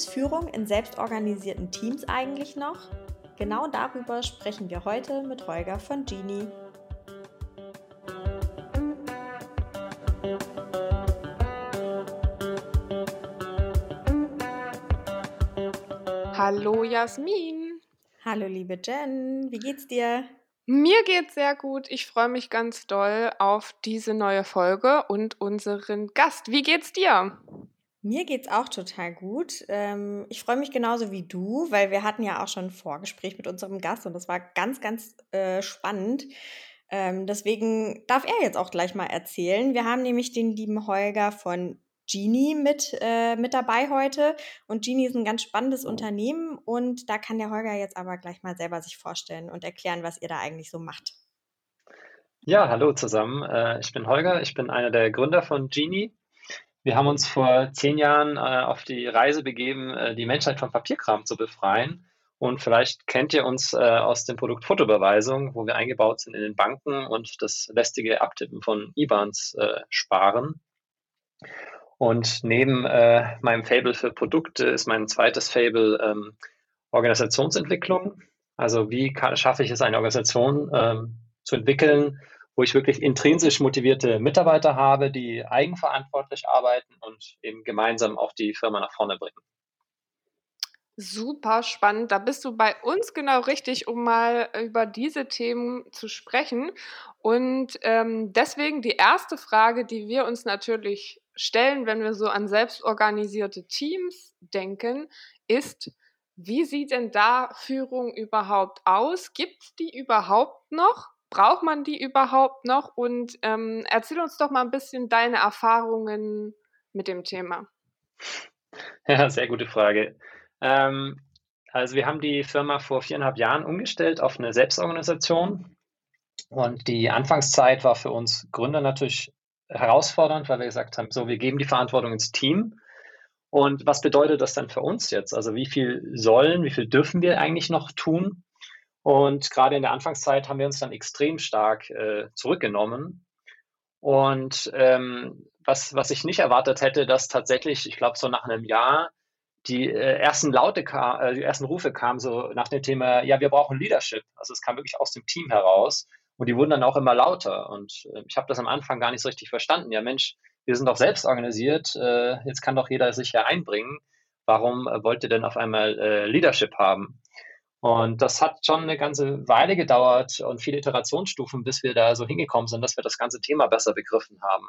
es Führung in selbstorganisierten Teams eigentlich noch? Genau darüber sprechen wir heute mit Holger von Genie. Hallo Jasmin. Hallo liebe Jen, wie geht's dir? Mir geht's sehr gut. Ich freue mich ganz doll auf diese neue Folge und unseren Gast. Wie geht's dir? Mir geht's auch total gut. Ähm, ich freue mich genauso wie du, weil wir hatten ja auch schon ein Vorgespräch mit unserem Gast und das war ganz, ganz äh, spannend. Ähm, deswegen darf er jetzt auch gleich mal erzählen. Wir haben nämlich den lieben Holger von Genie mit, äh, mit dabei heute. Und Genie ist ein ganz spannendes Unternehmen und da kann der Holger jetzt aber gleich mal selber sich vorstellen und erklären, was ihr da eigentlich so macht. Ja, hallo zusammen. Äh, ich bin Holger, ich bin einer der Gründer von Genie. Wir haben uns vor zehn Jahren äh, auf die Reise begeben, äh, die Menschheit vom Papierkram zu befreien. Und vielleicht kennt ihr uns aus dem Produkt Fotoüberweisung, wo wir eingebaut sind in den Banken und das lästige Abtippen von IBANs sparen. Und neben äh, meinem Fable für Produkte ist mein zweites Fable ähm, Organisationsentwicklung. Also wie kann, schaffe ich es, eine Organisation ähm, zu entwickeln, wo ich wirklich intrinsisch motivierte Mitarbeiter habe, die eigenverantwortlich arbeiten und eben gemeinsam auch die Firma nach vorne bringen. Super spannend. Da bist du bei uns genau richtig, um mal über diese Themen zu sprechen. Und ähm, deswegen die erste Frage, die wir uns natürlich stellen, wenn wir so an selbstorganisierte Teams denken, ist, wie sieht denn da Führung überhaupt aus? Gibt es die überhaupt noch? Braucht man die überhaupt noch? Und ähm, erzähl uns doch mal ein bisschen deine Erfahrungen mit dem Thema. Ja, sehr gute Frage. Ähm, also wir haben die Firma vor viereinhalb Jahren umgestellt auf eine Selbstorganisation. Und die Anfangszeit war für uns Gründer natürlich herausfordernd, weil wir gesagt haben, so, wir geben die Verantwortung ins Team. Und was bedeutet das dann für uns jetzt? Also wie viel sollen, wie viel dürfen wir eigentlich noch tun? Und gerade in der Anfangszeit haben wir uns dann extrem stark äh, zurückgenommen. Und ähm, was, was ich nicht erwartet hätte, dass tatsächlich, ich glaube, so nach einem Jahr die äh, ersten Laute kam, äh, die ersten Rufe kamen so nach dem Thema, ja, wir brauchen Leadership. Also es kam wirklich aus dem Team heraus. Und die wurden dann auch immer lauter. Und äh, ich habe das am Anfang gar nicht so richtig verstanden. Ja, Mensch, wir sind doch selbst organisiert. Äh, jetzt kann doch jeder sich ja einbringen. Warum äh, wollt ihr denn auf einmal Leadership haben? Und das hat schon eine ganze Weile gedauert und viele Iterationsstufen, bis wir da so hingekommen sind, dass wir das ganze Thema besser begriffen haben.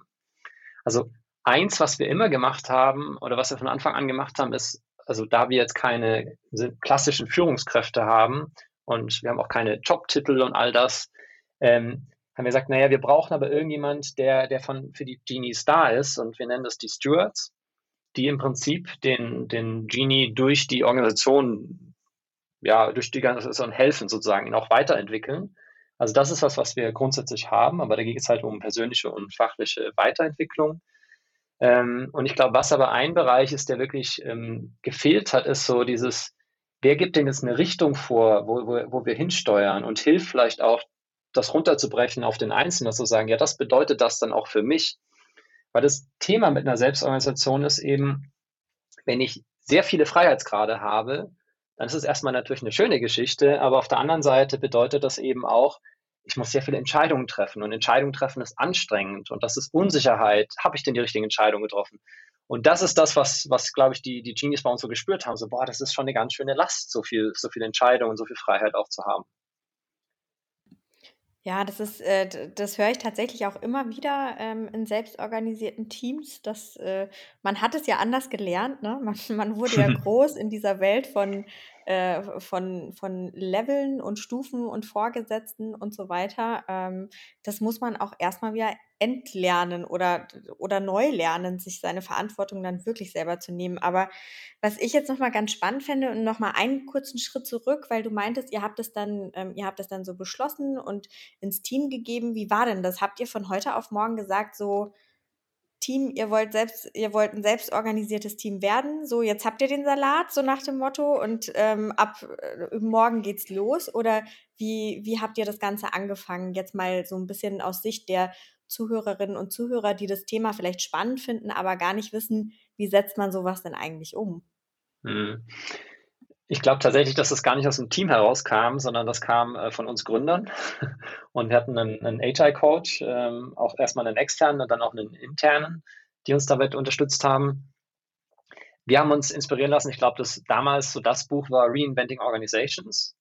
Also eins, was wir immer gemacht haben oder was wir von Anfang an gemacht haben, ist, also da wir jetzt keine klassischen Führungskräfte haben und wir haben auch keine Jobtitel und all das, ähm, haben wir gesagt, naja, wir brauchen aber irgendjemand, der, der von, für die Genies da ist und wir nennen das die Stewards, die im Prinzip den, den Genie durch die Organisation, ja, durch die ganze Organisation helfen sozusagen, ihn auch weiterentwickeln. Also das ist was, was wir grundsätzlich haben, aber da geht es halt um persönliche und fachliche Weiterentwicklung. Ähm, und ich glaube, was aber ein Bereich ist, der wirklich ähm, gefehlt hat, ist so dieses, wer gibt denn jetzt eine Richtung vor, wo, wo, wo wir hinsteuern und hilft vielleicht auch das runterzubrechen auf den Einzelnen, zu sagen, ja, das bedeutet das dann auch für mich. Weil das Thema mit einer Selbstorganisation ist eben, wenn ich sehr viele Freiheitsgrade habe, dann ist es erstmal natürlich eine schöne Geschichte, aber auf der anderen Seite bedeutet das eben auch, ich muss sehr viele Entscheidungen treffen und Entscheidungen treffen ist anstrengend und das ist Unsicherheit. Habe ich denn die richtigen Entscheidungen getroffen? Und das ist das, was, was glaube ich, die, die Genies bei uns so gespürt haben. So, boah, das ist schon eine ganz schöne Last, so viel, so viele Entscheidungen, so viel Freiheit auch zu haben. Ja, das ist, äh, das höre ich tatsächlich auch immer wieder ähm, in selbstorganisierten Teams, dass äh, man hat es ja anders gelernt, ne? Man, man wurde ja groß in dieser Welt von äh, von, von Leveln und Stufen und Vorgesetzten und so weiter. Ähm, das muss man auch erstmal wieder entlernen oder, oder neu lernen, sich seine Verantwortung dann wirklich selber zu nehmen. Aber was ich jetzt nochmal ganz spannend finde und nochmal einen kurzen Schritt zurück, weil du meintest, ihr habt es dann, ähm, ihr habt es dann so beschlossen und ins Team gegeben. Wie war denn das? Habt ihr von heute auf morgen gesagt, so, Team, ihr wollt selbst, ihr wollt ein selbstorganisiertes Team werden. So, jetzt habt ihr den Salat, so nach dem Motto, und ähm, ab äh, morgen geht's los. Oder wie, wie habt ihr das Ganze angefangen? Jetzt mal so ein bisschen aus Sicht der Zuhörerinnen und Zuhörer, die das Thema vielleicht spannend finden, aber gar nicht wissen, wie setzt man sowas denn eigentlich um? Hm. Ich glaube tatsächlich, dass das gar nicht aus dem Team herauskam, sondern das kam äh, von uns Gründern. Und wir hatten einen, einen Agile-Coach, ähm, auch erstmal einen externen und dann auch einen internen, die uns damit unterstützt haben. Wir haben uns inspirieren lassen. Ich glaube, dass damals so das Buch war Reinventing Organizations.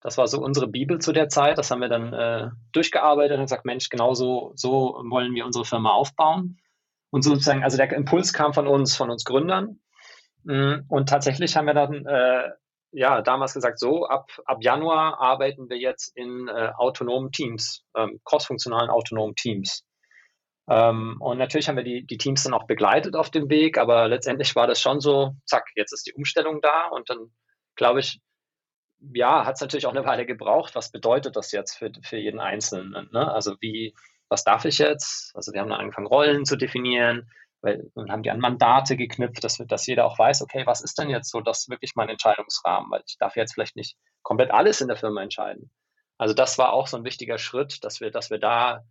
Das war so unsere Bibel zu der Zeit. Das haben wir dann äh, durchgearbeitet und gesagt, Mensch, genau so, so wollen wir unsere Firma aufbauen. Und sozusagen, also der Impuls kam von uns, von uns Gründern. Mm, und tatsächlich haben wir dann äh, ja damals gesagt, so ab, ab Januar arbeiten wir jetzt in äh, autonomen Teams, ähm, crossfunktionalen autonomen Teams. Ähm, und natürlich haben wir die, die Teams dann auch begleitet auf dem Weg, aber letztendlich war das schon so, zack, jetzt ist die Umstellung da und dann glaube ich, ja, hat es natürlich auch eine Weile gebraucht. Was bedeutet das jetzt für, für jeden Einzelnen? Ne? Also wie, was darf ich jetzt? Also wir haben dann angefangen, Rollen zu definieren, weil dann haben die an Mandate geknüpft, dass, dass jeder auch weiß, okay, was ist denn jetzt so das wirklich mein Entscheidungsrahmen? Weil ich darf jetzt vielleicht nicht komplett alles in der Firma entscheiden. Also das war auch so ein wichtiger Schritt, dass wir, dass wir da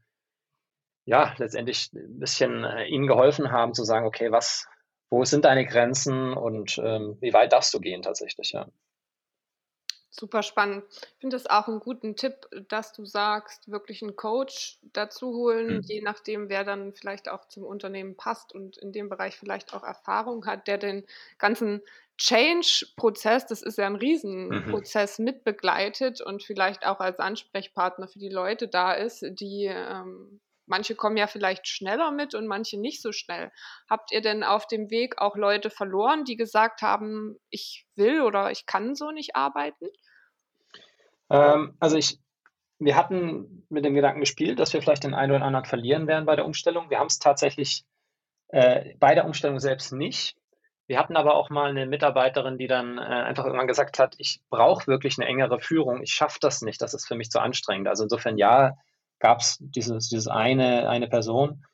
ja letztendlich ein bisschen äh, ihnen geholfen haben zu sagen, okay, was, wo sind deine Grenzen und ähm, wie weit darfst du gehen tatsächlich, ja. Super spannend. Ich finde es auch einen guten Tipp, dass du sagst, wirklich einen Coach dazu holen, mhm. je nachdem, wer dann vielleicht auch zum Unternehmen passt und in dem Bereich vielleicht auch Erfahrung hat, der den ganzen Change-Prozess, das ist ja ein mhm. Riesenprozess, mhm. mitbegleitet und vielleicht auch als Ansprechpartner für die Leute da ist, die ähm, manche kommen ja vielleicht schneller mit und manche nicht so schnell. Habt ihr denn auf dem Weg auch Leute verloren, die gesagt haben, ich will oder ich kann so nicht arbeiten? Ähm, also ich, wir hatten mit dem Gedanken gespielt, dass wir vielleicht den einen oder anderen verlieren werden bei der Umstellung. Wir haben es tatsächlich äh, bei der Umstellung selbst nicht. Wir hatten aber auch mal eine Mitarbeiterin, die dann äh, einfach irgendwann gesagt hat, ich brauche wirklich eine engere Führung, ich schaffe das nicht, das ist für mich zu anstrengend. Also insofern ja, gab es dieses, dieses eine, eine Person.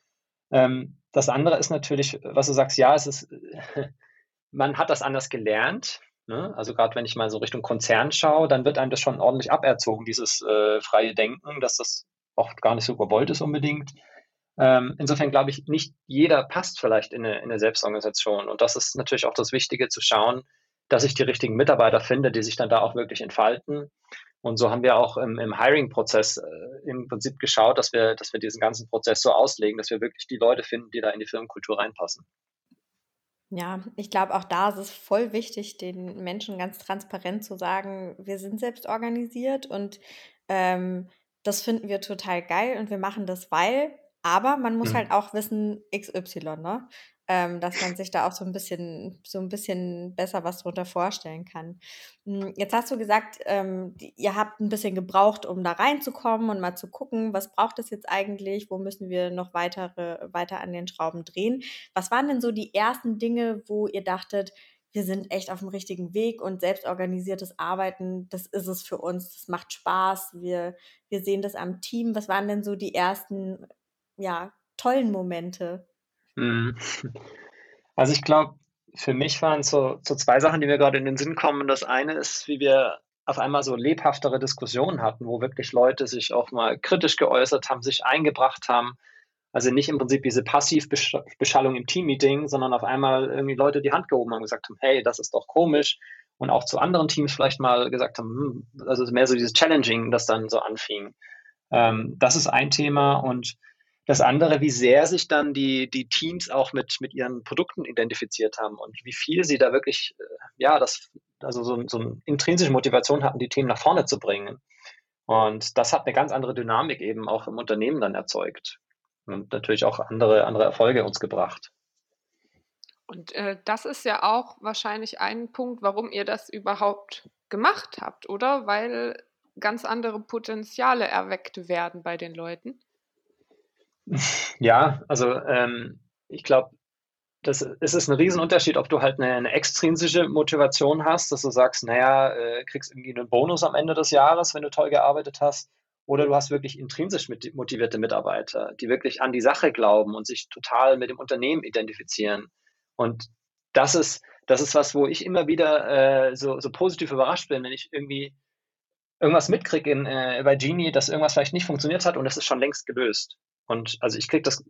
Ähm, das andere ist natürlich, was du sagst, ja, es ist, man hat das anders gelernt. Ne? Also gerade wenn ich mal so Richtung Konzern schaue, dann wird einem das schon ordentlich aberzogen, dieses äh, freie Denken, dass das oft gar nicht so gewollt ist unbedingt. Ähm, insofern glaube ich, nicht jeder passt vielleicht in eine, in eine Selbstorganisation. Und das ist natürlich auch das Wichtige zu schauen, dass ich die richtigen Mitarbeiter finde, die sich dann da auch wirklich entfalten. Und so haben wir auch im, im Hiring-Prozess äh, im Prinzip geschaut, dass wir, dass wir diesen ganzen Prozess so auslegen, dass wir wirklich die Leute finden, die da in die Firmenkultur reinpassen. Ja, ich glaube, auch da ist es voll wichtig, den Menschen ganz transparent zu sagen, wir sind selbst organisiert und ähm, das finden wir total geil und wir machen das, weil, aber man muss mhm. halt auch wissen, XY, ne? ähm, dass man sich da auch so ein bisschen, so ein bisschen besser was drunter vorstellen kann. Hm, jetzt hast du gesagt, ähm, ihr habt ein bisschen gebraucht, um da reinzukommen und mal zu gucken, was braucht es jetzt eigentlich, wo müssen wir noch weitere, weiter an den Schrauben drehen. Was waren denn so die ersten Dinge, wo ihr dachtet, wir sind echt auf dem richtigen Weg und selbstorganisiertes Arbeiten, das ist es für uns, das macht Spaß, wir, wir sehen das am Team. Was waren denn so die ersten, ja, tollen Momente? Mhm. Also ich glaube, für mich waren so, so zwei Sachen, die mir gerade in den Sinn kommen. Das eine ist, wie wir auf einmal so lebhaftere Diskussionen hatten, wo wirklich Leute sich auch mal kritisch geäußert haben, sich eingebracht haben. Also nicht im Prinzip diese Passivbeschallung im Teammeeting, sondern auf einmal irgendwie Leute die Hand gehoben haben und gesagt haben, hey, das ist doch komisch. Und auch zu anderen Teams vielleicht mal gesagt haben, hm, also mehr so dieses Challenging, das dann so anfing. Ähm, das ist ein Thema und das andere, wie sehr sich dann die, die Teams auch mit, mit ihren Produkten identifiziert haben und wie viel sie da wirklich, äh, ja, das, also so, so eine intrinsische Motivation hatten, die Themen nach vorne zu bringen. Und das hat eine ganz andere Dynamik eben auch im Unternehmen dann erzeugt und natürlich auch andere, andere Erfolge uns gebracht. Und äh, das ist ja auch wahrscheinlich ein Punkt, warum ihr das überhaupt gemacht habt, oder? Weil ganz andere Potenziale erweckt werden bei den Leuten. Ja, also ähm, ich glaube, das, es ist ein Riesenunterschied, ob du halt eine, eine, extrinsische Motivation hast, dass du sagst, naja, äh, kriegst irgendwie einen Bonus am Ende des Jahres, wenn du toll gearbeitet hast, oder du hast wirklich intrinsisch motivierte Mitarbeiter, die wirklich an die Sache glauben und sich total mit dem Unternehmen identifizieren. Und das ist, das ist was, wo ich immer wieder äh, so, so positiv überrascht bin, wenn ich irgendwie irgendwas mitkriege äh, bei Genie, dass irgendwas vielleicht nicht funktioniert hat und es ist schon längst gelöst. Und also ich kriege das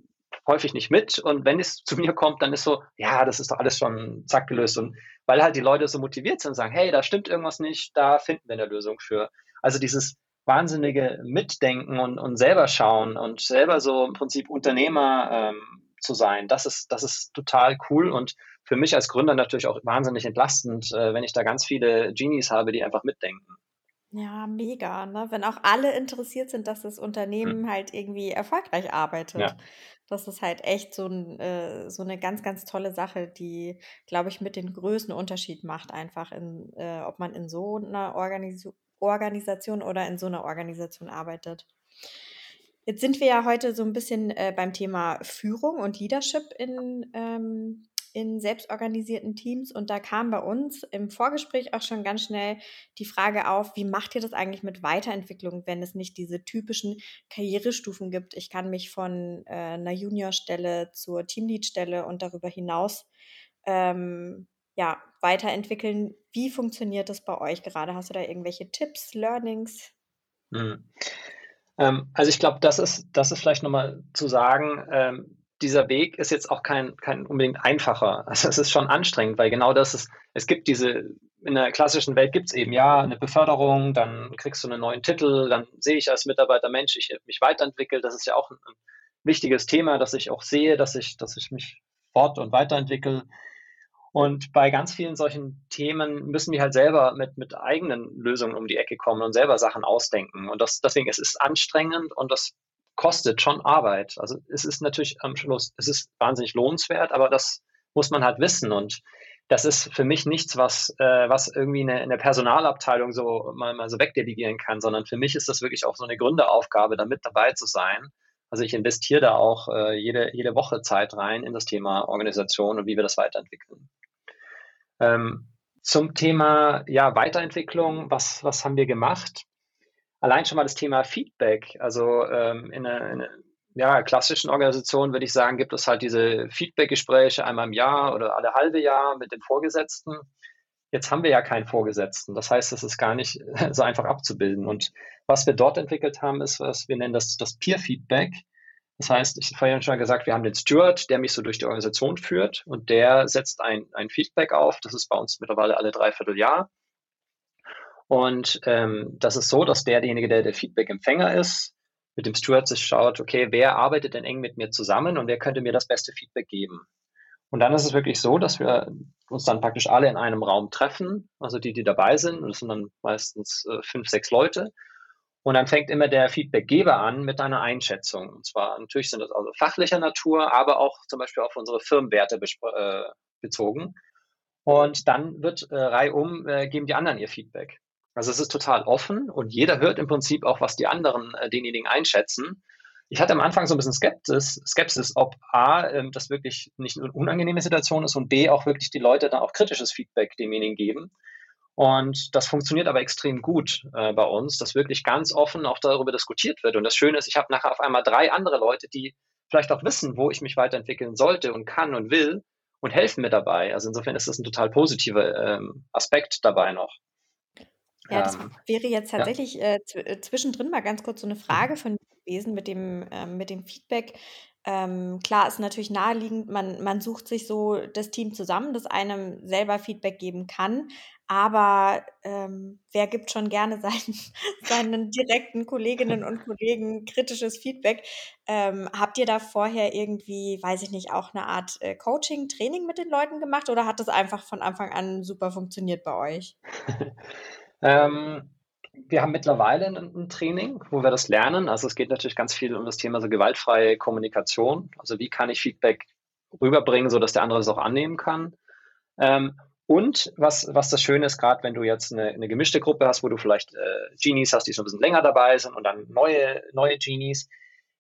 häufig nicht mit. Und wenn es zu mir kommt, dann ist so, ja, das ist doch alles schon zack gelöst. Und weil halt die Leute so motiviert sind und sagen, hey, da stimmt irgendwas nicht, da finden wir eine Lösung für. Also dieses wahnsinnige Mitdenken und, und selber schauen und selber so im Prinzip Unternehmer ähm, zu sein, das ist, das ist total cool und für mich als Gründer natürlich auch wahnsinnig entlastend, äh, wenn ich da ganz viele Genies habe, die einfach mitdenken. Ja, mega, ne? Wenn auch alle interessiert sind, dass das Unternehmen hm. halt irgendwie erfolgreich arbeitet. Ja. Das ist halt echt so, ein, äh, so eine ganz, ganz tolle Sache, die, glaube ich, mit den größten Unterschied macht, einfach in, äh, ob man in so einer Organis Organisation oder in so einer Organisation arbeitet. Jetzt sind wir ja heute so ein bisschen äh, beim Thema Führung und Leadership in, ähm, in selbstorganisierten Teams und da kam bei uns im Vorgespräch auch schon ganz schnell die Frage auf, wie macht ihr das eigentlich mit Weiterentwicklung, wenn es nicht diese typischen Karrierestufen gibt? Ich kann mich von äh, einer Juniorstelle zur Teamleadstelle und darüber hinaus ähm, ja, weiterentwickeln. Wie funktioniert das bei euch gerade? Hast du da irgendwelche Tipps, Learnings? Mhm. Ähm, also ich glaube, das ist, das ist vielleicht nochmal zu sagen, ähm, dieser Weg ist jetzt auch kein, kein unbedingt einfacher. Also es ist schon anstrengend, weil genau das ist, es gibt diese, in der klassischen Welt gibt es eben ja eine Beförderung, dann kriegst du einen neuen Titel, dann sehe ich als Mitarbeiter, Mensch, ich mich weiterentwickelt. Das ist ja auch ein, ein wichtiges Thema, dass ich auch sehe, dass ich, dass ich mich fort- und weiterentwickle. Und bei ganz vielen solchen Themen müssen wir halt selber mit, mit eigenen Lösungen um die Ecke kommen und selber Sachen ausdenken. Und das, deswegen, es ist anstrengend und das kostet schon Arbeit. Also es ist natürlich am Schluss, es ist wahnsinnig lohnenswert, aber das muss man halt wissen. Und das ist für mich nichts, was, äh, was irgendwie eine, eine Personalabteilung so mal, mal so wegdelegieren kann, sondern für mich ist das wirklich auch so eine Gründeraufgabe, da mit dabei zu sein. Also ich investiere da auch äh, jede, jede Woche Zeit rein in das Thema Organisation und wie wir das weiterentwickeln. Ähm, zum Thema ja, Weiterentwicklung, was, was haben wir gemacht? Allein schon mal das Thema Feedback. Also ähm, in einer, in einer ja, klassischen Organisation würde ich sagen, gibt es halt diese Feedback-Gespräche einmal im Jahr oder alle halbe Jahr mit den Vorgesetzten. Jetzt haben wir ja keinen Vorgesetzten. Das heißt, es ist gar nicht so einfach abzubilden. Und was wir dort entwickelt haben, ist, was wir nennen das, das Peer-Feedback. Das heißt, ich habe vorhin schon gesagt, wir haben den Steward, der mich so durch die Organisation führt und der setzt ein, ein Feedback auf. Das ist bei uns mittlerweile alle dreiviertel Jahr. Und ähm, das ist so, dass derjenige, der der Feedback-Empfänger ist, mit dem Steward sich schaut, okay, wer arbeitet denn eng mit mir zusammen und wer könnte mir das beste Feedback geben? Und dann ist es wirklich so, dass wir uns dann praktisch alle in einem Raum treffen, also die, die dabei sind, und das sind dann meistens äh, fünf, sechs Leute. Und dann fängt immer der Feedbackgeber an mit einer Einschätzung. Und zwar natürlich sind das also fachlicher Natur, aber auch zum Beispiel auf unsere Firmenwerte äh, bezogen. Und dann wird äh, reihum äh, geben die anderen ihr Feedback. Also es ist total offen und jeder hört im Prinzip auch, was die anderen äh, denjenigen einschätzen. Ich hatte am Anfang so ein bisschen Skepsis, Skepsis ob A, ähm, das wirklich nicht eine unangenehme Situation ist und B, auch wirklich die Leute dann auch kritisches Feedback demjenigen geben. Und das funktioniert aber extrem gut äh, bei uns, dass wirklich ganz offen auch darüber diskutiert wird. Und das Schöne ist, ich habe nachher auf einmal drei andere Leute, die vielleicht auch wissen, wo ich mich weiterentwickeln sollte und kann und will und helfen mir dabei. Also insofern ist das ein total positiver ähm, Aspekt dabei noch. Ja, das ähm, wäre jetzt tatsächlich äh, äh zwischendrin mal ganz kurz so eine Frage mhm. von mir gewesen mit dem, äh, mit dem Feedback. Ähm, klar ist natürlich naheliegend, man, man sucht sich so das Team zusammen, das einem selber Feedback geben kann. Aber ähm, wer gibt schon gerne seinen, seinen direkten Kolleginnen und Kollegen kritisches Feedback? Ähm, habt ihr da vorher irgendwie, weiß ich nicht, auch eine Art äh, Coaching, Training mit den Leuten gemacht oder hat das einfach von Anfang an super funktioniert bei euch? ähm, wir haben mittlerweile ein, Training, wo wir das lernen. Also es geht natürlich ganz viel um das Thema so gewaltfreie Kommunikation. Also wie kann ich Feedback rüberbringen, sodass der andere es auch annehmen kann. Ähm, und was, was das Schöne ist, gerade wenn du jetzt eine, eine gemischte Gruppe hast, wo du vielleicht äh, Genies hast, die schon ein bisschen länger dabei sind und dann neue, neue Genies,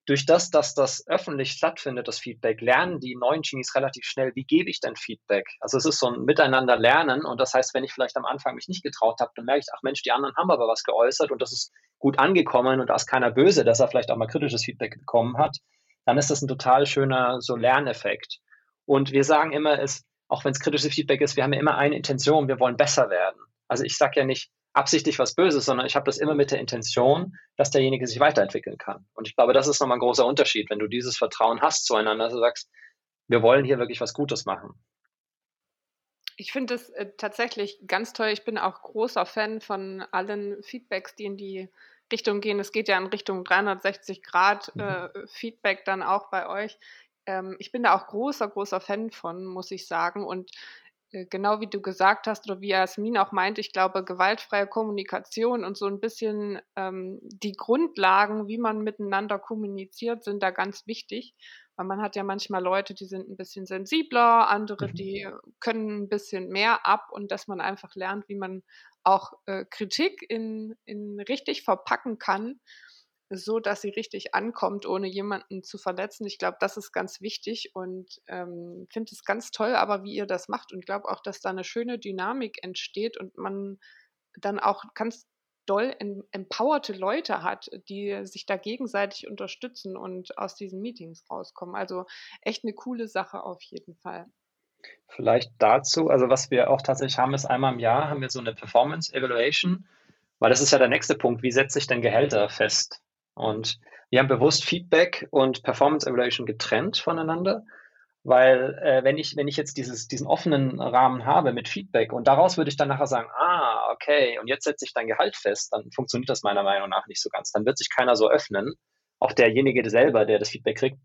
durch das, dass das öffentlich stattfindet, das Feedback, lernen die neuen Genies relativ schnell, wie gebe ich denn Feedback? Also es ist so ein Miteinander lernen und das heißt, wenn ich vielleicht am Anfang mich nicht getraut habe, dann merke ich, ach Mensch, die anderen haben aber was geäußert und das ist gut angekommen und da ist keiner böse, dass er vielleicht auch mal kritisches Feedback bekommen hat, dann ist das ein total schöner so Lerneffekt. Und wir sagen immer, es, auch wenn es kritisches Feedback ist, wir haben ja immer eine Intention, wir wollen besser werden. Also ich sage ja nicht, absichtlich was Böses, sondern ich habe das immer mit der Intention, dass derjenige sich weiterentwickeln kann. Und ich glaube, das ist nochmal ein großer Unterschied, wenn du dieses Vertrauen hast zueinander, dass du sagst, wir wollen hier wirklich was Gutes machen. Ich finde es äh, tatsächlich ganz toll. Ich bin auch großer Fan von allen Feedbacks, die in die Richtung gehen. Es geht ja in Richtung 360 Grad mhm. äh, Feedback dann auch bei euch. Ähm, ich bin da auch großer, großer Fan von, muss ich sagen. Und genau wie du gesagt hast oder wie Jasmin auch meint, ich glaube, gewaltfreie Kommunikation und so ein bisschen ähm, die Grundlagen, wie man miteinander kommuniziert, sind da ganz wichtig. Weil man hat ja manchmal Leute, die sind ein bisschen sensibler, andere, mhm. die können ein bisschen mehr ab und dass man einfach lernt, wie man auch äh, Kritik in, in richtig verpacken kann, so dass sie richtig ankommt, ohne jemanden zu verletzen. Ich glaube, das ist ganz wichtig und ähm, finde es ganz toll, aber wie ihr das macht und glaube auch, dass da eine schöne Dynamik entsteht und man dann auch ganz doll empowerte Leute hat, die sich da gegenseitig unterstützen und aus diesen Meetings rauskommen. Also echt eine coole Sache auf jeden Fall. Vielleicht dazu, also was wir auch tatsächlich haben, ist einmal im Jahr haben wir so eine Performance Evaluation, weil das ist ja der nächste Punkt, wie setze ich denn Gehälter fest? Und wir haben bewusst Feedback und Performance Evaluation getrennt voneinander, weil äh, wenn ich, wenn ich jetzt dieses, diesen offenen Rahmen habe mit Feedback und daraus würde ich dann nachher sagen, ah, okay, und jetzt setze ich dein Gehalt fest, dann funktioniert das meiner Meinung nach nicht so ganz. Dann wird sich keiner so öffnen. Auch derjenige der selber, der das Feedback kriegt,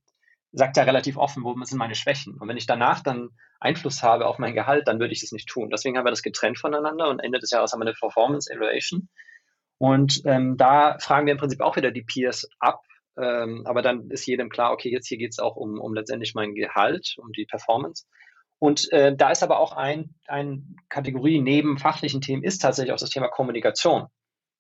sagt ja relativ offen, wo sind meine Schwächen. Und wenn ich danach dann Einfluss habe auf mein Gehalt, dann würde ich das nicht tun. Deswegen haben wir das getrennt voneinander und Ende des Jahres haben wir eine Performance Evaluation. Und ähm, da fragen wir im Prinzip auch wieder die Peers ab, ähm, aber dann ist jedem klar, okay, jetzt hier geht es auch um, um letztendlich mein Gehalt, um die Performance. Und äh, da ist aber auch ein, ein Kategorie neben fachlichen Themen ist tatsächlich auch das Thema Kommunikation.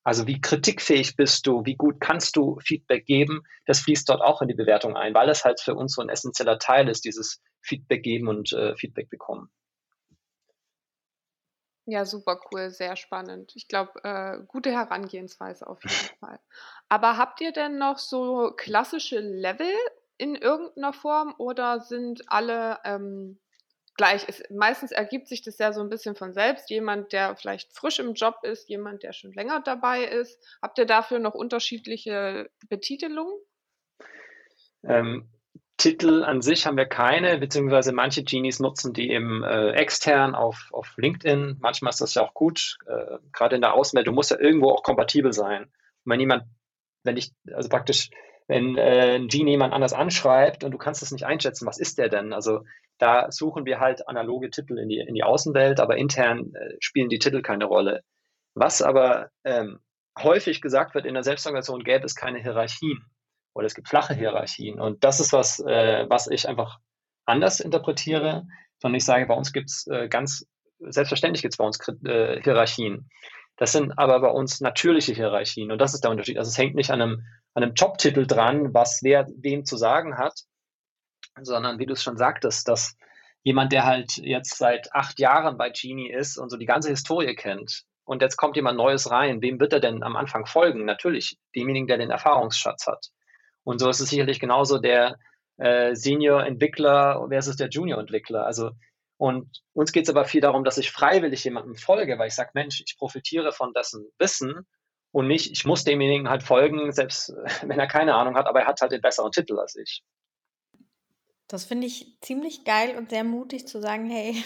Also wie kritikfähig bist du, wie gut kannst du Feedback geben, das fließt dort auch in die Bewertung ein, weil es halt für uns so ein essentieller Teil ist, dieses Feedback geben und äh, Feedback bekommen. Ja, super cool, sehr spannend. Ich glaube, äh, gute Herangehensweise auf jeden Fall. Aber habt ihr denn noch so klassische Level in irgendeiner Form oder sind alle ähm, gleich? Es, meistens ergibt sich das ja so ein bisschen von selbst. Jemand, der vielleicht frisch im Job ist, jemand, der schon länger dabei ist. Habt ihr dafür noch unterschiedliche Betitelungen? Ähm, Titel an sich haben wir keine, beziehungsweise manche Genies nutzen die eben äh, extern auf, auf LinkedIn. Manchmal ist das ja auch gut, äh, gerade in der Ausmeldung muss ja irgendwo auch kompatibel sein. Und wenn jemand, wenn ich, also praktisch, wenn äh, ein Genie jemand anders anschreibt und du kannst es nicht einschätzen, was ist der denn? Also da suchen wir halt analoge Titel in die, in die Außenwelt, aber intern äh, spielen die Titel keine Rolle. Was aber ähm, häufig gesagt wird, in der Selbstorganisation gäbe es keine Hierarchien oder es gibt flache Hierarchien. Und das ist was, äh, was ich einfach anders interpretiere, sondern ich sage, bei uns gibt es äh, ganz, selbstverständlich gibt es bei uns äh, Hierarchien. Das sind aber bei uns natürliche Hierarchien und das ist der Unterschied. Also es hängt nicht an einem, an einem Jobtitel dran, was wer wem zu sagen hat, sondern wie du es schon sagtest, dass jemand, der halt jetzt seit acht Jahren bei Genie ist und so die ganze Historie kennt, und jetzt kommt jemand Neues rein, wem wird er denn am Anfang folgen? Natürlich demjenigen, der den Erfahrungsschatz hat. Und so ist es sicherlich genauso der äh, Senior-Entwickler versus der Junior-Entwickler. Also und uns geht es aber viel darum, dass ich freiwillig jemandem folge, weil ich sage, Mensch, ich profitiere von dessen Wissen und nicht, ich muss demjenigen halt folgen, selbst wenn er keine Ahnung hat, aber er hat halt den besseren Titel als ich. Das finde ich ziemlich geil und sehr mutig zu sagen, hey,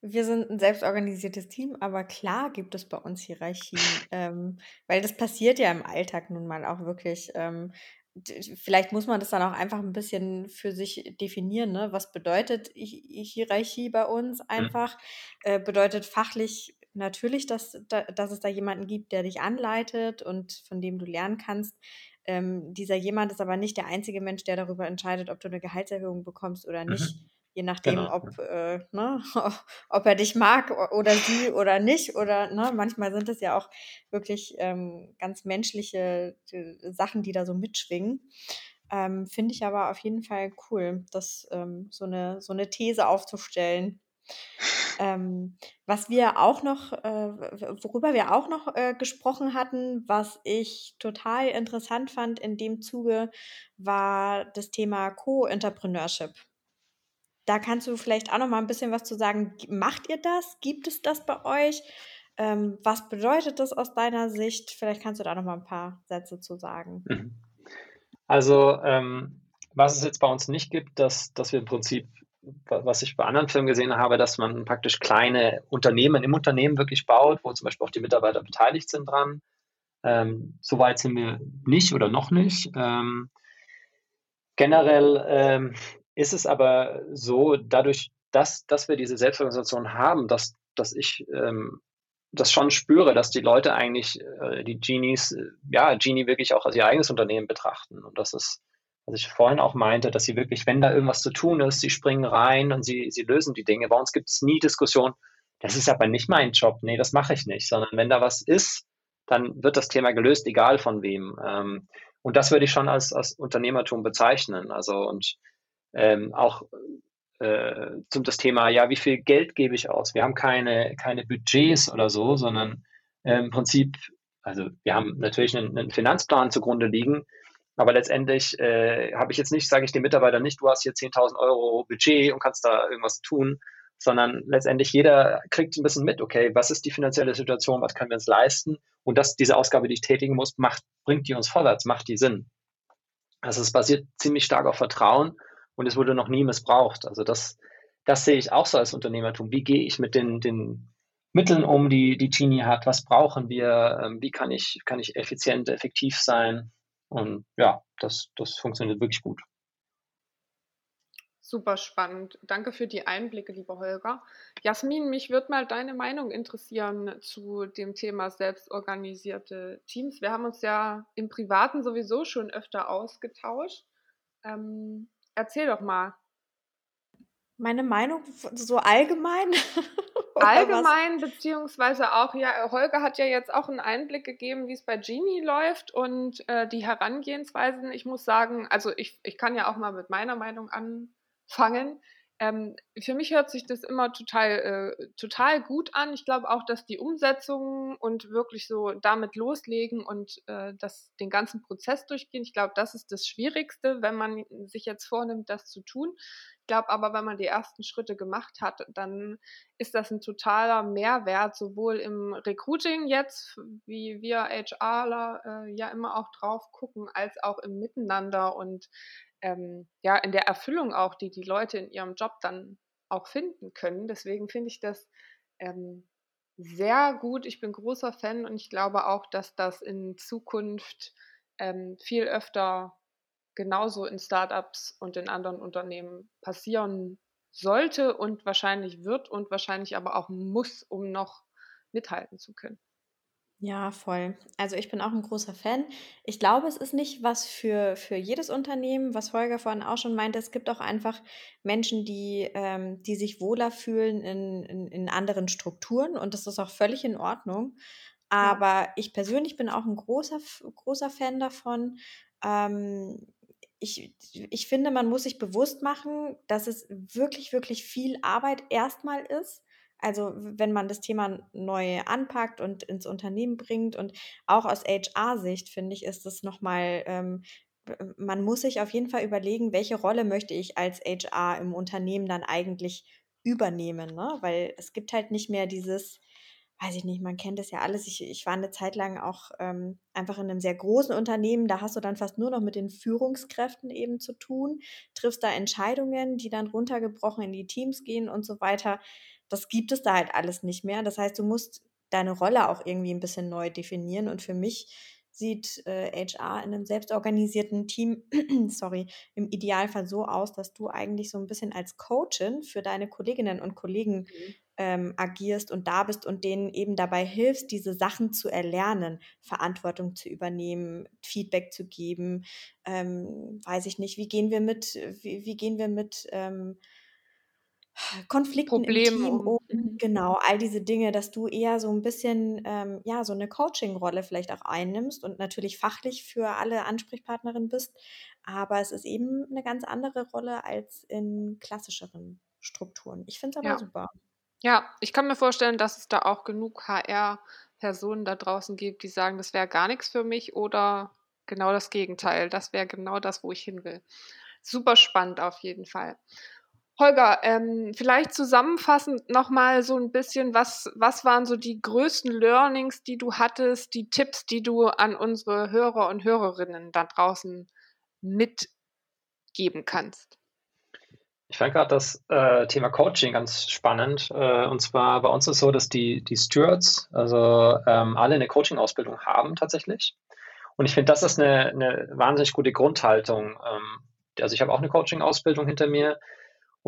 wir sind ein selbstorganisiertes Team, aber klar gibt es bei uns Hierarchien, ähm, weil das passiert ja im Alltag nun mal auch wirklich. Ähm, vielleicht muss man das dann auch einfach ein bisschen für sich definieren. Ne? Was bedeutet Hierarchie bei uns mhm. einfach? Mhm. Äh, bedeutet fachlich natürlich, dass, dass es da jemanden gibt, der dich anleitet und von dem du lernen kannst. Ähm, dieser jemand ist aber nicht der einzige Mensch, der darüber entscheidet, ob du eine Gehaltserhöhung bekommst oder mhm. nicht. Mhm. Je nachdem, genau. ob, äh, ne, ob er dich mag oder sie oder nicht. Oder ne, manchmal sind es ja auch wirklich ähm, ganz menschliche äh, Sachen, die da so mitschwingen. Ähm, Finde ich aber auf jeden Fall cool, das ähm, so, eine, so eine These aufzustellen. Ähm, was wir auch noch, äh, worüber wir auch noch äh, gesprochen hatten, was ich total interessant fand in dem Zuge, war das Thema Co-Entrepreneurship. Da kannst du vielleicht auch noch mal ein bisschen was zu sagen. Macht ihr das? Gibt es das bei euch? Ähm, was bedeutet das aus deiner Sicht? Vielleicht kannst du da noch mal ein paar Sätze zu sagen. Mhm. Also, ähm, was es jetzt bei uns nicht gibt, dass, dass wir im Prinzip, was ich bei anderen Firmen gesehen habe, dass man praktisch kleine Unternehmen im Unternehmen wirklich baut, wo zum Beispiel auch die Mitarbeiter beteiligt sind dran. Ähm, Soweit sind wir nicht oder noch nicht. Ähm, generell ähm, ist es aber so, dadurch, dass, dass wir diese Selbstorganisation haben, dass, dass ich ähm, das schon spüre, dass die Leute eigentlich äh, die Genies, äh, ja, Genie wirklich auch als ihr eigenes Unternehmen betrachten. Und das ist, was ich vorhin auch meinte, dass sie wirklich, wenn da irgendwas zu tun ist, sie springen rein und sie, sie lösen die Dinge. Bei uns gibt es nie Diskussion, das ist aber nicht mein Job, nee, das mache ich nicht, sondern wenn da was ist, dann wird das Thema gelöst, egal von wem. Ähm, und das würde ich schon als, als Unternehmertum bezeichnen. Also und ähm, auch äh, zum das Thema, ja, wie viel Geld gebe ich aus? Wir haben keine, keine Budgets oder so, sondern äh, im Prinzip, also wir haben natürlich einen, einen Finanzplan zugrunde liegen, aber letztendlich äh, habe ich jetzt nicht, sage ich dem Mitarbeiter nicht, du hast hier 10.000 Euro Budget und kannst da irgendwas tun, sondern letztendlich jeder kriegt ein bisschen mit, okay, was ist die finanzielle Situation, was können wir uns leisten und dass diese Ausgabe, die ich tätigen muss, macht, bringt die uns vorwärts, macht die Sinn. Also es basiert ziemlich stark auf Vertrauen und es wurde noch nie missbraucht. Also das, das sehe ich auch so als Unternehmertum. Wie gehe ich mit den, den Mitteln um, die die Genie hat? Was brauchen wir? Ähm, wie kann ich, kann ich effizient, effektiv sein? Und ja, das, das funktioniert wirklich gut. Super spannend. Danke für die Einblicke, lieber Holger. Jasmin, mich würde mal deine Meinung interessieren zu dem Thema selbstorganisierte Teams. Wir haben uns ja im Privaten sowieso schon öfter ausgetauscht. Ähm, Erzähl doch mal. Meine Meinung so allgemein? allgemein, beziehungsweise auch, ja, Holger hat ja jetzt auch einen Einblick gegeben, wie es bei Genie läuft und äh, die Herangehensweisen. Ich muss sagen, also ich, ich kann ja auch mal mit meiner Meinung anfangen. Ähm, für mich hört sich das immer total, äh, total gut an. Ich glaube auch, dass die Umsetzung und wirklich so damit loslegen und äh, das, den ganzen Prozess durchgehen, ich glaube, das ist das Schwierigste, wenn man sich jetzt vornimmt, das zu tun. Ich glaube aber, wenn man die ersten Schritte gemacht hat, dann ist das ein totaler Mehrwert, sowohl im Recruiting jetzt, wie wir HRler äh, ja immer auch drauf gucken, als auch im Miteinander und ähm, ja, in der Erfüllung auch, die die Leute in ihrem Job dann auch finden können. Deswegen finde ich das ähm, sehr gut. Ich bin großer Fan und ich glaube auch, dass das in Zukunft ähm, viel öfter genauso in Startups und in anderen Unternehmen passieren sollte und wahrscheinlich wird und wahrscheinlich aber auch muss, um noch mithalten zu können. Ja, voll. Also ich bin auch ein großer Fan. Ich glaube, es ist nicht was für, für jedes Unternehmen, was Holger vorhin auch schon meinte. Es gibt auch einfach Menschen, die, ähm, die sich wohler fühlen in, in, in anderen Strukturen und das ist auch völlig in Ordnung. Aber ich persönlich bin auch ein großer, großer Fan davon. Ähm, ich, ich finde, man muss sich bewusst machen, dass es wirklich, wirklich viel Arbeit erstmal ist also wenn man das Thema neu anpackt und ins Unternehmen bringt und auch aus HR-Sicht finde ich, ist es nochmal, ähm, man muss sich auf jeden Fall überlegen, welche Rolle möchte ich als HR im Unternehmen dann eigentlich übernehmen, ne? Weil es gibt halt nicht mehr dieses, weiß ich nicht, man kennt das ja alles. Ich, ich war eine Zeit lang auch ähm, einfach in einem sehr großen Unternehmen, da hast du dann fast nur noch mit den Führungskräften eben zu tun, triffst da Entscheidungen, die dann runtergebrochen in die Teams gehen und so weiter das gibt es da halt alles nicht mehr. Das heißt, du musst deine Rolle auch irgendwie ein bisschen neu definieren. Und für mich sieht äh, HR in einem selbstorganisierten Team, sorry, im Idealfall so aus, dass du eigentlich so ein bisschen als Coachin für deine Kolleginnen und Kollegen mhm. ähm, agierst und da bist und denen eben dabei hilfst, diese Sachen zu erlernen, Verantwortung zu übernehmen, Feedback zu geben. Ähm, weiß ich nicht, wie gehen wir mit, wie, wie gehen wir mit ähm, Konflikten Probleme im Team um. Mhm. Genau, all diese Dinge, dass du eher so ein bisschen, ähm, ja, so eine Coaching-Rolle vielleicht auch einnimmst und natürlich fachlich für alle Ansprechpartnerinnen bist. Aber es ist eben eine ganz andere Rolle als in klassischeren Strukturen. Ich finde es aber Ja. super. Ja, ich kann mir vorstellen, dass es da auch genug HR-Personen da draußen gibt, die sagen, das wäre gar nichts für mich oder genau das Gegenteil. Das wäre genau das, wo ich hin will. Super spannend auf jeden Fall. Holger, ähm, vielleicht zusammenfassend nochmal so ein bisschen, was, was waren so die größten Learnings, die du hattest, die Tipps, die du an unsere Hörer und Hörerinnen da draußen mitgeben kannst? Ich fand gerade das äh, Thema Coaching ganz spannend. Äh, und zwar bei uns ist es so, dass die, die Stewards, also ähm, alle eine Coaching-Ausbildung haben tatsächlich. Und ich finde, das ist eine, eine wahnsinnig gute Grundhaltung. Ähm, also ich habe auch eine Coaching-Ausbildung hinter mir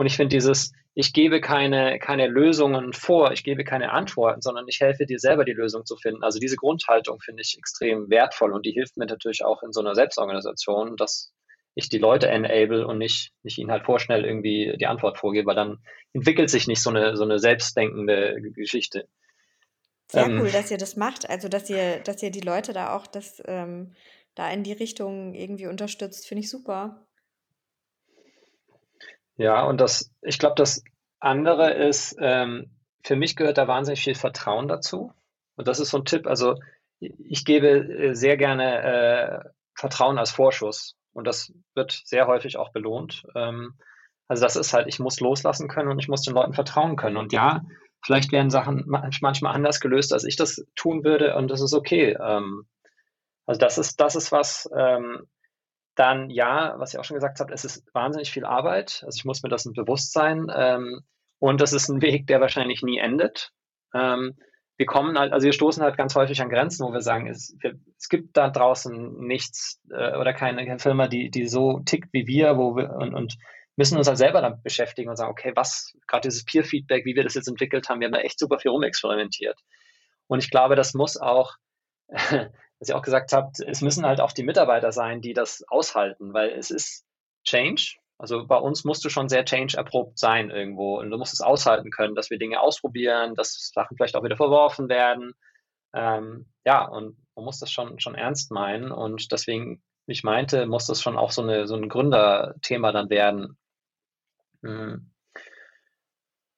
und ich finde dieses, ich gebe keine, keine Lösungen vor, ich gebe keine Antworten, sondern ich helfe dir selber, die Lösung zu finden. Also diese Grundhaltung finde ich extrem wertvoll und die hilft mir natürlich auch in so einer Selbstorganisation, dass ich die Leute enable und nicht, nicht ihnen halt vorschnell irgendwie die Antwort vorgebe, weil dann entwickelt sich nicht so eine, so eine selbstdenkende Geschichte. Sehr ähm, cool, dass ihr das macht. Also, dass ihr, dass ihr die Leute da auch das, ähm, da in die Richtung irgendwie unterstützt, finde ich super. Ja, und das, ich glaube, das andere ist, ähm, für mich gehört da wahnsinnig viel Vertrauen dazu. Und das ist so ein Tipp. Also ich gebe äh, sehr gerne äh, Vertrauen als Vorschuss. Und das wird sehr häufig auch belohnt. Ähm, also das ist halt, ich muss loslassen können und ich muss den Leuten vertrauen können. Und ja, vielleicht werden Sachen manchmal anders gelöst, als ich das tun würde. Und das ist okay. Ähm, also das ist, das ist was, ähm, dann ja, was ich auch schon gesagt habe, es ist wahnsinnig viel Arbeit. Also ich muss mir das bewusst sein. Ähm, und das ist ein Weg, der wahrscheinlich nie endet. Ähm, wir kommen halt, also wir stoßen halt ganz häufig an Grenzen, wo wir sagen, es, wir, es gibt da draußen nichts äh, oder keine, keine, Firma, die, die so tickt wie wir, wo wir und, und müssen uns halt selber damit beschäftigen und sagen, okay, was, gerade dieses Peer-Feedback, wie wir das jetzt entwickelt haben, wir haben da echt super viel rumexperimentiert. Und ich glaube, das muss auch was ihr auch gesagt habt, es müssen halt auch die Mitarbeiter sein, die das aushalten, weil es ist Change. Also bei uns musst du schon sehr change-erprobt sein irgendwo und du musst es aushalten können, dass wir Dinge ausprobieren, dass Sachen vielleicht auch wieder verworfen werden. Ähm, ja, und man muss das schon, schon ernst meinen und deswegen, wie ich meinte, muss das schon auch so, eine, so ein Gründerthema dann werden. Hm.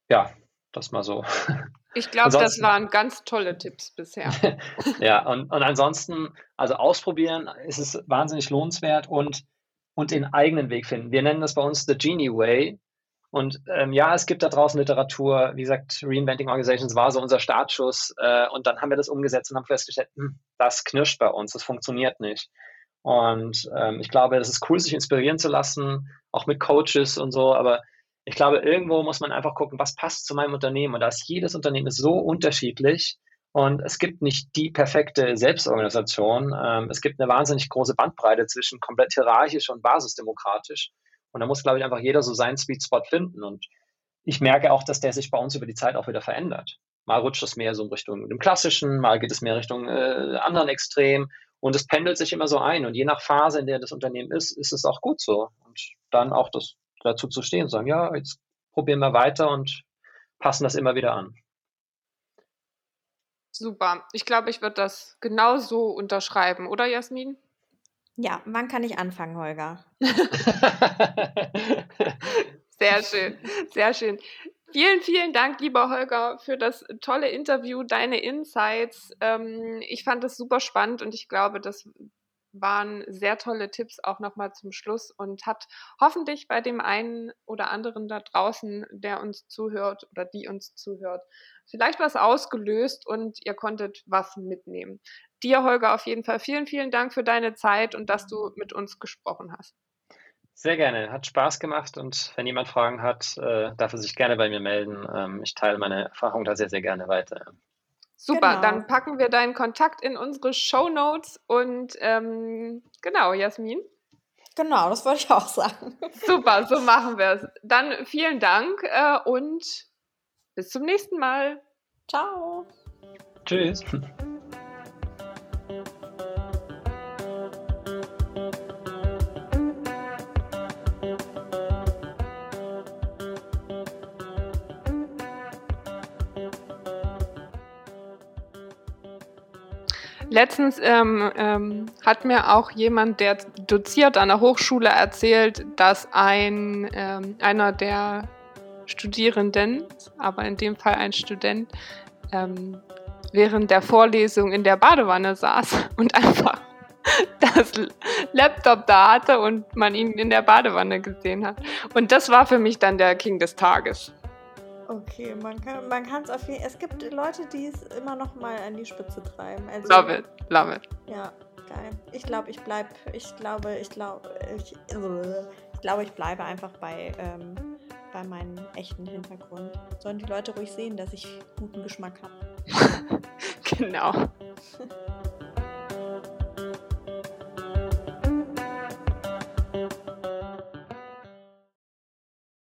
Ja, das mal so. Ich glaube, das waren ganz tolle Tipps bisher. ja, und, und ansonsten, also ausprobieren ist es wahnsinnig lohnenswert und, und den eigenen Weg finden. Wir nennen das bei uns The Genie Way. Und ähm, ja, es gibt da draußen Literatur, wie gesagt, Reinventing Organizations war so unser Startschuss. Äh, und dann haben wir das umgesetzt und haben festgestellt, hm, das knirscht bei uns, das funktioniert nicht. Und ähm, ich glaube, es ist cool, sich inspirieren zu lassen, auch mit Coaches und so, aber ich glaube, irgendwo muss man einfach gucken, was passt zu meinem Unternehmen. Und da ist jedes Unternehmen so unterschiedlich. Und es gibt nicht die perfekte Selbstorganisation. Ähm, es gibt eine wahnsinnig große Bandbreite zwischen komplett hierarchisch und basisdemokratisch. Und da muss, glaube ich, einfach jeder so seinen Sweet Spot finden. Und ich merke auch, dass der sich bei uns über die Zeit auch wieder verändert. Mal rutscht es mehr so in Richtung dem Klassischen, mal geht es mehr Richtung äh, anderen Extrem. Und es pendelt sich immer so ein. Und je nach Phase, in der das Unternehmen ist, ist es auch gut so. Und dann auch das dazu zu stehen und sagen, ja, jetzt probieren wir weiter und passen das immer wieder an. Super. Ich glaube, ich würde das genauso unterschreiben, oder Jasmin? Ja, wann kann ich anfangen, Holger? sehr schön, sehr schön. Vielen, vielen Dank, lieber Holger, für das tolle Interview, deine Insights. Ähm, ich fand es super spannend und ich glaube, das waren sehr tolle Tipps auch nochmal zum Schluss und hat hoffentlich bei dem einen oder anderen da draußen, der uns zuhört oder die uns zuhört, vielleicht was ausgelöst und ihr konntet was mitnehmen. Dir, Holger, auf jeden Fall vielen, vielen Dank für deine Zeit und dass du mit uns gesprochen hast. Sehr gerne, hat Spaß gemacht und wenn jemand Fragen hat, äh, darf er sich gerne bei mir melden. Ähm, ich teile meine Erfahrung da sehr, sehr gerne weiter. Super, genau. dann packen wir deinen Kontakt in unsere Show Notes und ähm, genau, Jasmin. Genau, das wollte ich auch sagen. Super, so machen wir es. Dann vielen Dank äh, und bis zum nächsten Mal. Ciao. Tschüss. Letztens ähm, ähm, hat mir auch jemand, der doziert an der Hochschule, erzählt, dass ein, ähm, einer der Studierenden, aber in dem Fall ein Student, ähm, während der Vorlesung in der Badewanne saß und einfach das Laptop da hatte und man ihn in der Badewanne gesehen hat. Und das war für mich dann der King des Tages. Okay, man kann man es auf jeden Es gibt Leute, die es immer noch mal an die Spitze treiben. Also, love it, love it. Ja, geil. Ich glaube, ich bleibe, ich glaube, ich glaube, ich, ich glaube, ich bleibe einfach bei, ähm, bei meinem echten Hintergrund. Sollen die Leute ruhig sehen, dass ich guten Geschmack habe. genau.